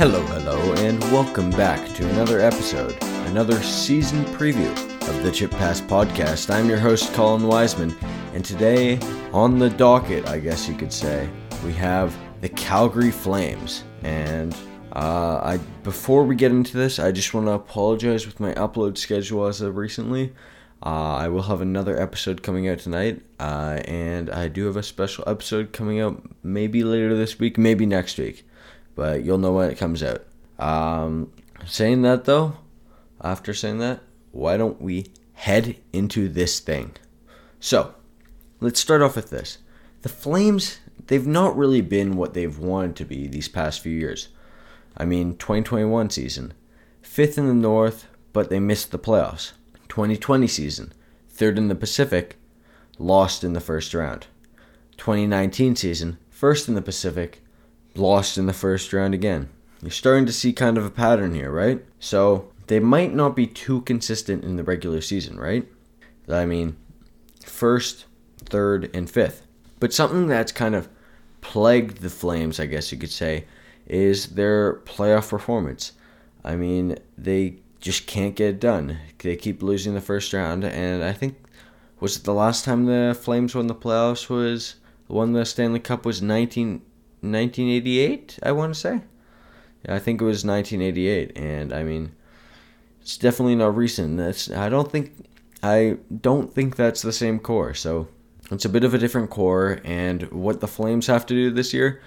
Hello, hello, and welcome back to another episode, another season preview of the Chip Pass podcast. I'm your host, Colin Wiseman, and today on the docket, I guess you could say, we have the Calgary Flames. And uh, I before we get into this, I just want to apologize with my upload schedule as of recently. Uh, I will have another episode coming out tonight, uh, and I do have a special episode coming out maybe later this week, maybe next week but you'll know when it comes out. Um, saying that though, after saying that, why don't we head into this thing? So, let's start off with this. The Flames, they've not really been what they've wanted to be these past few years. I mean, 2021 season, fifth in the North, but they missed the playoffs. 2020 season, third in the Pacific, lost in the first round. 2019 season, first in the Pacific, lost in the first round again. You're starting to see kind of a pattern here, right? So they might not be too consistent in the regular season, right? I mean, first, third, and fifth. But something that's kind of plagued the Flames, I guess you could say, is their playoff performance. I mean, they just can't get it done. They keep losing the first round, and I think was it the last time the Flames won the playoffs was won the Stanley Cup was 19 1988, I want to say. Yeah, I think it was 1988, and I mean, it's definitely not recent. That's I don't think I don't think that's the same core. So it's a bit of a different core, and what the Flames have to do this year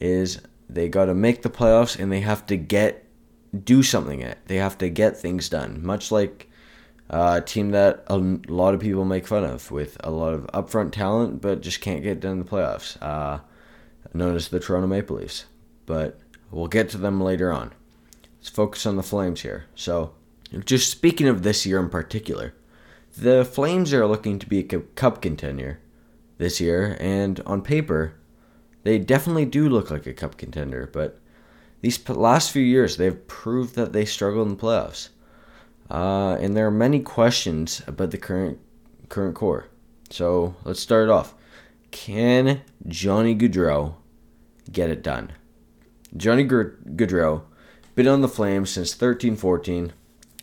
is they got to make the playoffs, and they have to get do something. It they have to get things done, much like uh, a team that a lot of people make fun of with a lot of upfront talent, but just can't get done in the playoffs. Uh, known as the Toronto Maple Leafs. But we'll get to them later on. Let's focus on the Flames here. So, just speaking of this year in particular, the Flames are looking to be a cup contender this year, and on paper, they definitely do look like a cup contender. But these last few years, they've proved that they struggle in the playoffs, uh, and there are many questions about the current current core. So let's start off. Can Johnny Gaudreau get it done? Johnny Gaudreau been on the Flames since 13-14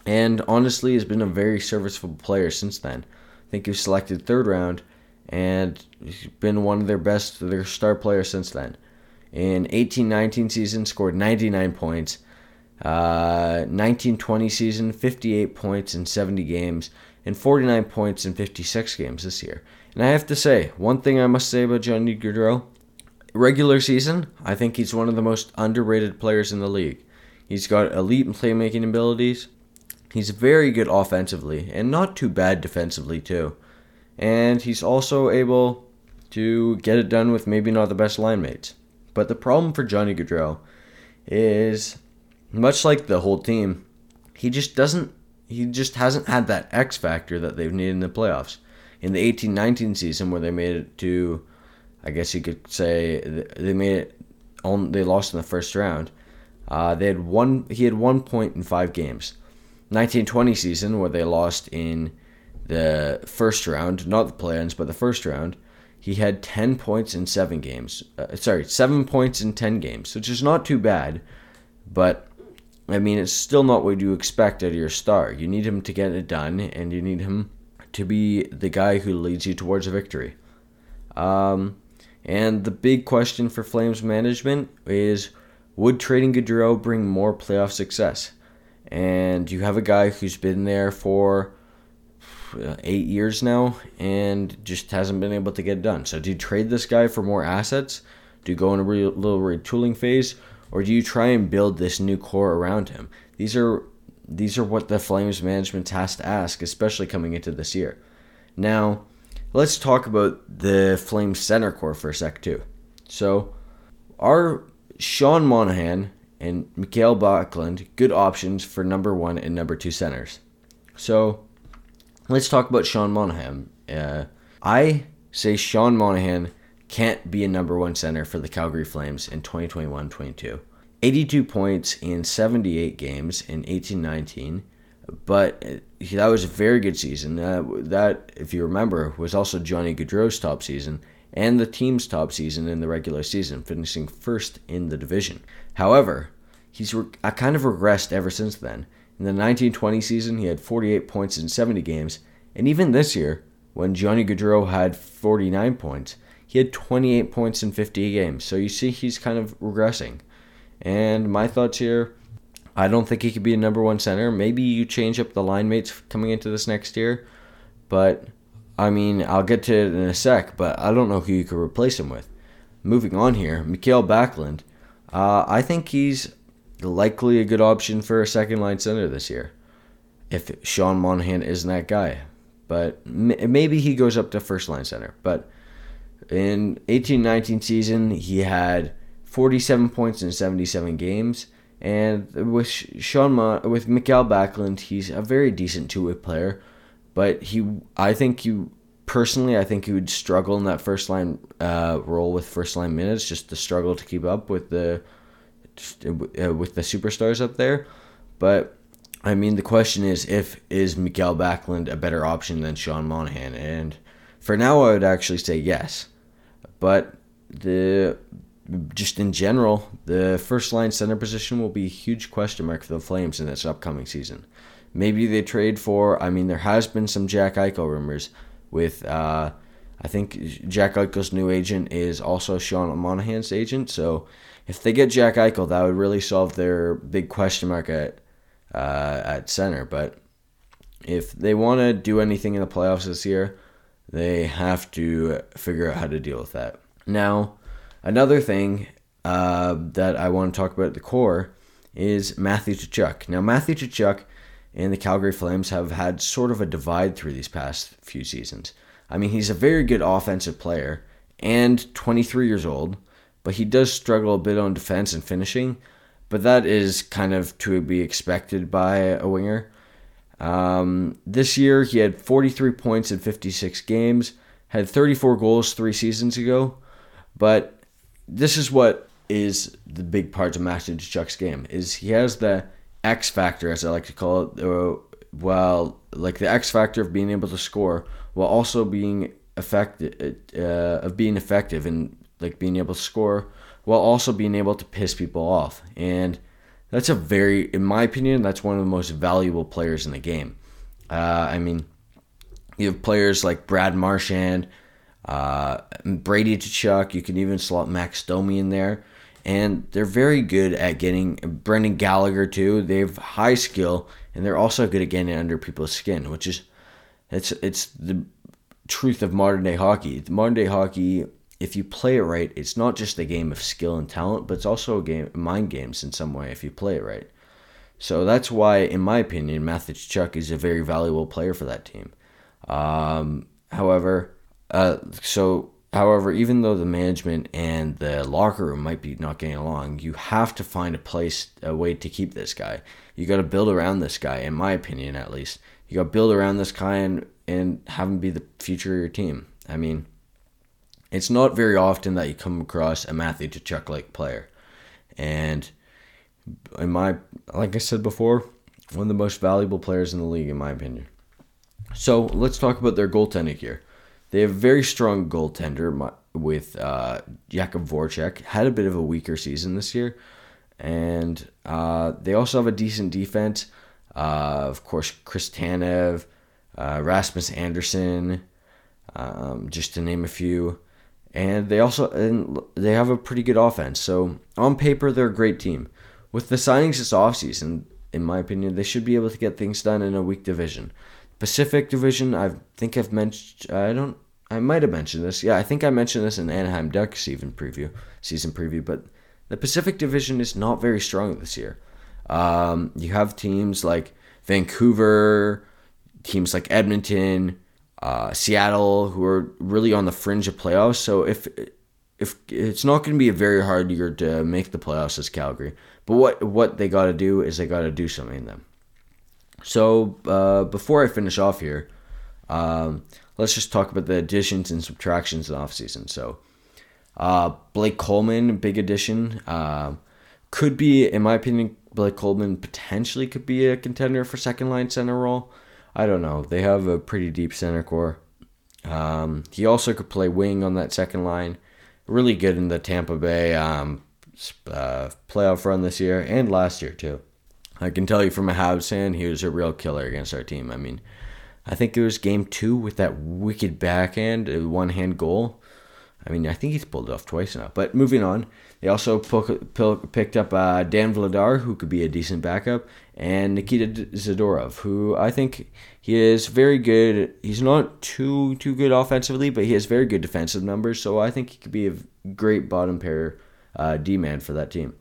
and honestly has been a very serviceable player since then. I think he was selected third round and he's been one of their best, their star players since then. In 18-19 season, scored 99 points. Uh, 19-20 season, 58 points in 70 games, and 49 points in 56 games this year. And I have to say, one thing I must say about Johnny Gaudreau, regular season, I think he's one of the most underrated players in the league. He's got elite playmaking abilities. He's very good offensively and not too bad defensively too. And he's also able to get it done with maybe not the best line mates. But the problem for Johnny Gaudreau is much like the whole team, he just doesn't he just hasn't had that X factor that they've needed in the playoffs in the 18-19 season where they made it to I guess you could say they made it on they lost in the first round. Uh, they had one he had one point in five games. 1920 season where they lost in the first round, not the play-ins, but the first round. He had 10 points in 7 games. Uh, sorry, 7 points in 10 games, which is not too bad, but I mean, it's still not what you expect out of your star. You need him to get it done, and you need him to be the guy who leads you towards a victory. Um, and the big question for Flames management is would trading Gaudreau bring more playoff success? And you have a guy who's been there for uh, eight years now and just hasn't been able to get it done. So do you trade this guy for more assets? Do you go in a re- little retooling phase? Or do you try and build this new core around him? These are these are what the Flames management has to ask, especially coming into this year. Now, let's talk about the Flames center core for a sec too. So, are Sean Monahan and Mikael Backlund good options for number one and number two centers? So, let's talk about Sean Monahan. Uh, I say Sean Monahan can't be a number one center for the Calgary Flames in 2021 22. 82 points in 78 games in 18-19 but that was a very good season uh, that if you remember was also johnny gaudreau's top season and the team's top season in the regular season finishing first in the division however he's re- uh, kind of regressed ever since then. In the 1920 season, he had 48 points in 70 games, and even this year, when Johnny Gaudreau had 49 points, he had 28 points in 50 games. So you see, he's kind of regressing. And my thoughts here I don't think he could be a number one center. Maybe you change up the line mates coming into this next year, but I mean, I'll get to it in a sec, but I don't know who you could replace him with. Moving on here, Mikael Backlund. Uh, I think he's likely a good option for a second line center this year, if Sean Monahan isn't that guy. But maybe he goes up to first line center. But in 18-19 season, he had 47 points in 77 games. And with Sean Ma- with Mikael Backlund, he's a very decent two-way player, but he I think you personally I think he would struggle in that first line uh, role with first line minutes, just the struggle to keep up with the uh, with the superstars up there. But I mean, the question is if is Mikael Backlund a better option than Sean Monahan? And for now, I would actually say yes. But the just in general, the first line center position will be a huge question mark for the Flames in this upcoming season. Maybe they trade for. I mean, there has been some Jack Eichel rumors with. Uh, I think Jack Eichel's new agent is also Sean Monahan's agent. So if they get Jack Eichel, that would really solve their big question mark at uh, at center. But if they want to do anything in the playoffs this year, they have to figure out how to deal with that. Now, Another thing uh, that I want to talk about at the core is Matthew Tkachuk. Now, Matthew Tkachuk and the Calgary Flames have had sort of a divide through these past few seasons. I mean, he's a very good offensive player and 23 years old, but he does struggle a bit on defense and finishing. But that is kind of to be expected by a winger. Um, this year, he had 43 points in 56 games, had 34 goals three seasons ago, but this is what is the big part of Matthew Tkachuk's game is he has the X factor, as I like to call it, uh, well, like the X factor of being able to score while also being effective, uh, of being effective and like being able to score while also being able to piss people off. And that's a very, in my opinion, that's one of the most valuable players in the game. Uh, I mean, you have players like Brad Marchand, uh, Brady Tkachuk. You can even slot Max Domi in there. And they're very good at getting Brendan Gallagher too. They have high skill, and they're also good at getting under people's skin, which is it's it's the truth of modern day hockey. Modern day hockey, if you play it right, it's not just a game of skill and talent, but it's also a game mind games in some way if you play it right. So that's why, in my opinion, Matthew Tkachuk is a very valuable player for that team. Um, however, uh, so, however, even though the management and the locker room might be not getting along, you have to find a place, a way to keep this guy. You got to build around this guy, in my opinion, at least. You got to build around this guy and, and have him be the future of your team. I mean, it's not very often that you come across a Matthew Tkachuk like player. And in my, like I said before, one of the most valuable players in the league, in my opinion. So let's talk about their goaltending here. They have a very strong goaltender with uh, Jakub Voracek. Had a bit of a weaker season this year, and uh, they also have a decent defense. Uh, of course, Chris Tanev, uh, Rasmus Andersson, um, just to name a few. And they also and they have a pretty good offense. So on paper, they're a great team. With the signings this offseason, in my opinion, they should be able to get things done in a weak division. Pacific Division, I think I've mentioned. I don't I might have mentioned this. Yeah, I think I mentioned this in Anaheim Ducks season preview, season preview. But the Pacific Division is not very strong this year. Um, you have teams like Vancouver, teams like Edmonton, uh, Seattle, who are really on the fringe of playoffs. So if if it's not going to be a very hard year to make the playoffs as Calgary, but what what they got to do is they got to do something in them. So uh, before I finish off here, um, let's just talk about the additions and subtractions in the offseason. So, uh, Blake Coleman, big addition. Uh, could be, in my opinion, Blake Coleman potentially could be a contender for second line center role. I don't know. They have a pretty deep center core. Um, he also could play wing on that second line. Really good in the Tampa Bay um, uh, playoff run this year and last year too. I can tell you from a Habs fan, he was a real killer against our team. I mean, I think it was game two with that wicked backhand, uh, one hand goal. I mean, I think he's pulled it off twice now. But moving on, they also picked up uh, Dan Vladar, who could be a decent backup, and Nikita Zadorov, who I think he is very good. He's not too too good offensively, but he has very good defensive numbers. So I think he could be a great bottom pair uh, D man for that team.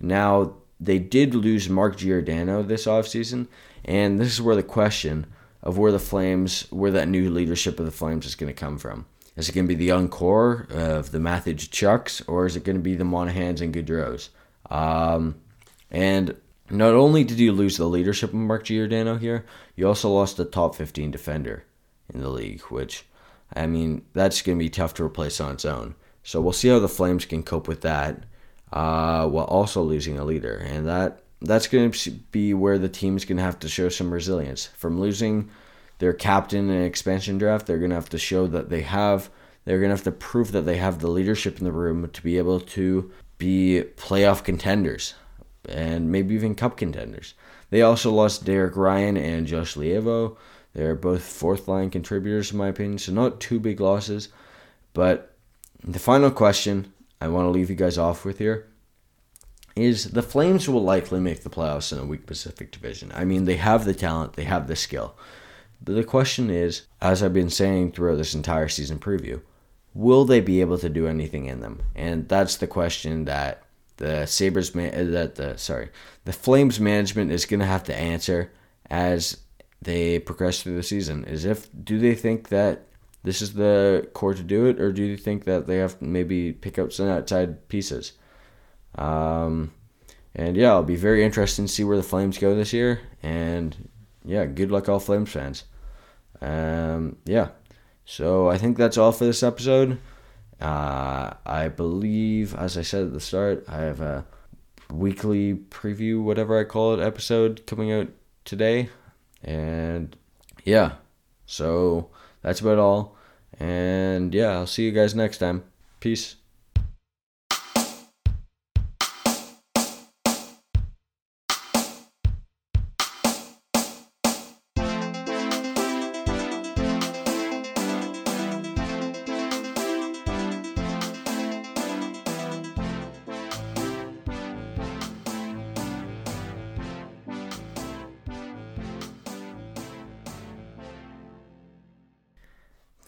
Now they did lose Mark Giordano this offseason, and this is where the question of where the Flames, where that new leadership of the Flames is going to come from. Is it going to be the young core of the Matthew Tkachuks, or is it going to be the Monahans and Gaudreaus? Um, and not only did you lose the leadership of Mark Giordano here, you also lost the top 15 defender in the league, which, I mean, that's going to be tough to replace on its own. So we'll see how the Flames can cope with that uh, while also losing a leader. And that that's going to be where the team's going to have to show some resilience. From losing their captain in an expansion draft, they're going to have to show that they have, they're going to have to prove that they have the leadership in the room to be able to be playoff contenders and maybe even cup contenders. They also lost Derek Ryan and Josh Leivo. They're both fourth line contributors, in my opinion, so not two big losses. But the final question I want to leave you guys off with here is the Flames will likely make the playoffs in a weak Pacific Division. I mean, they have the talent, they have the skill. The question is, as I've been saying throughout this entire season preview, will they be able to do anything in them? And that's the question that the Sabres man uh, that the sorry, the Flames management is going to have to answer as they progress through the season. Is if do they think that this is the core to do it, or do you think that they have to maybe pick up some outside pieces? Um, and yeah, I'll be very interested to see where the Flames go this year. And yeah, good luck, all Flames fans. Um, yeah, so I think that's all for this episode. Uh, I believe, as I said at the start, I have a weekly preview, whatever I call it, episode coming out today. And yeah, so that's about all. And yeah, I'll see you guys next time. Peace.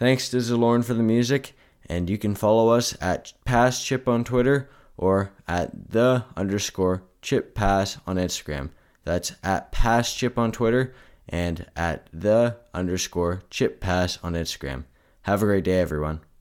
Thanks to Zilorn for the music, and you can follow us at Pass Chip on Twitter or at the underscore Chip Pass on Instagram. That's at Pass Chip on Twitter and at the underscore Chip Pass on Instagram. Have a great day, everyone.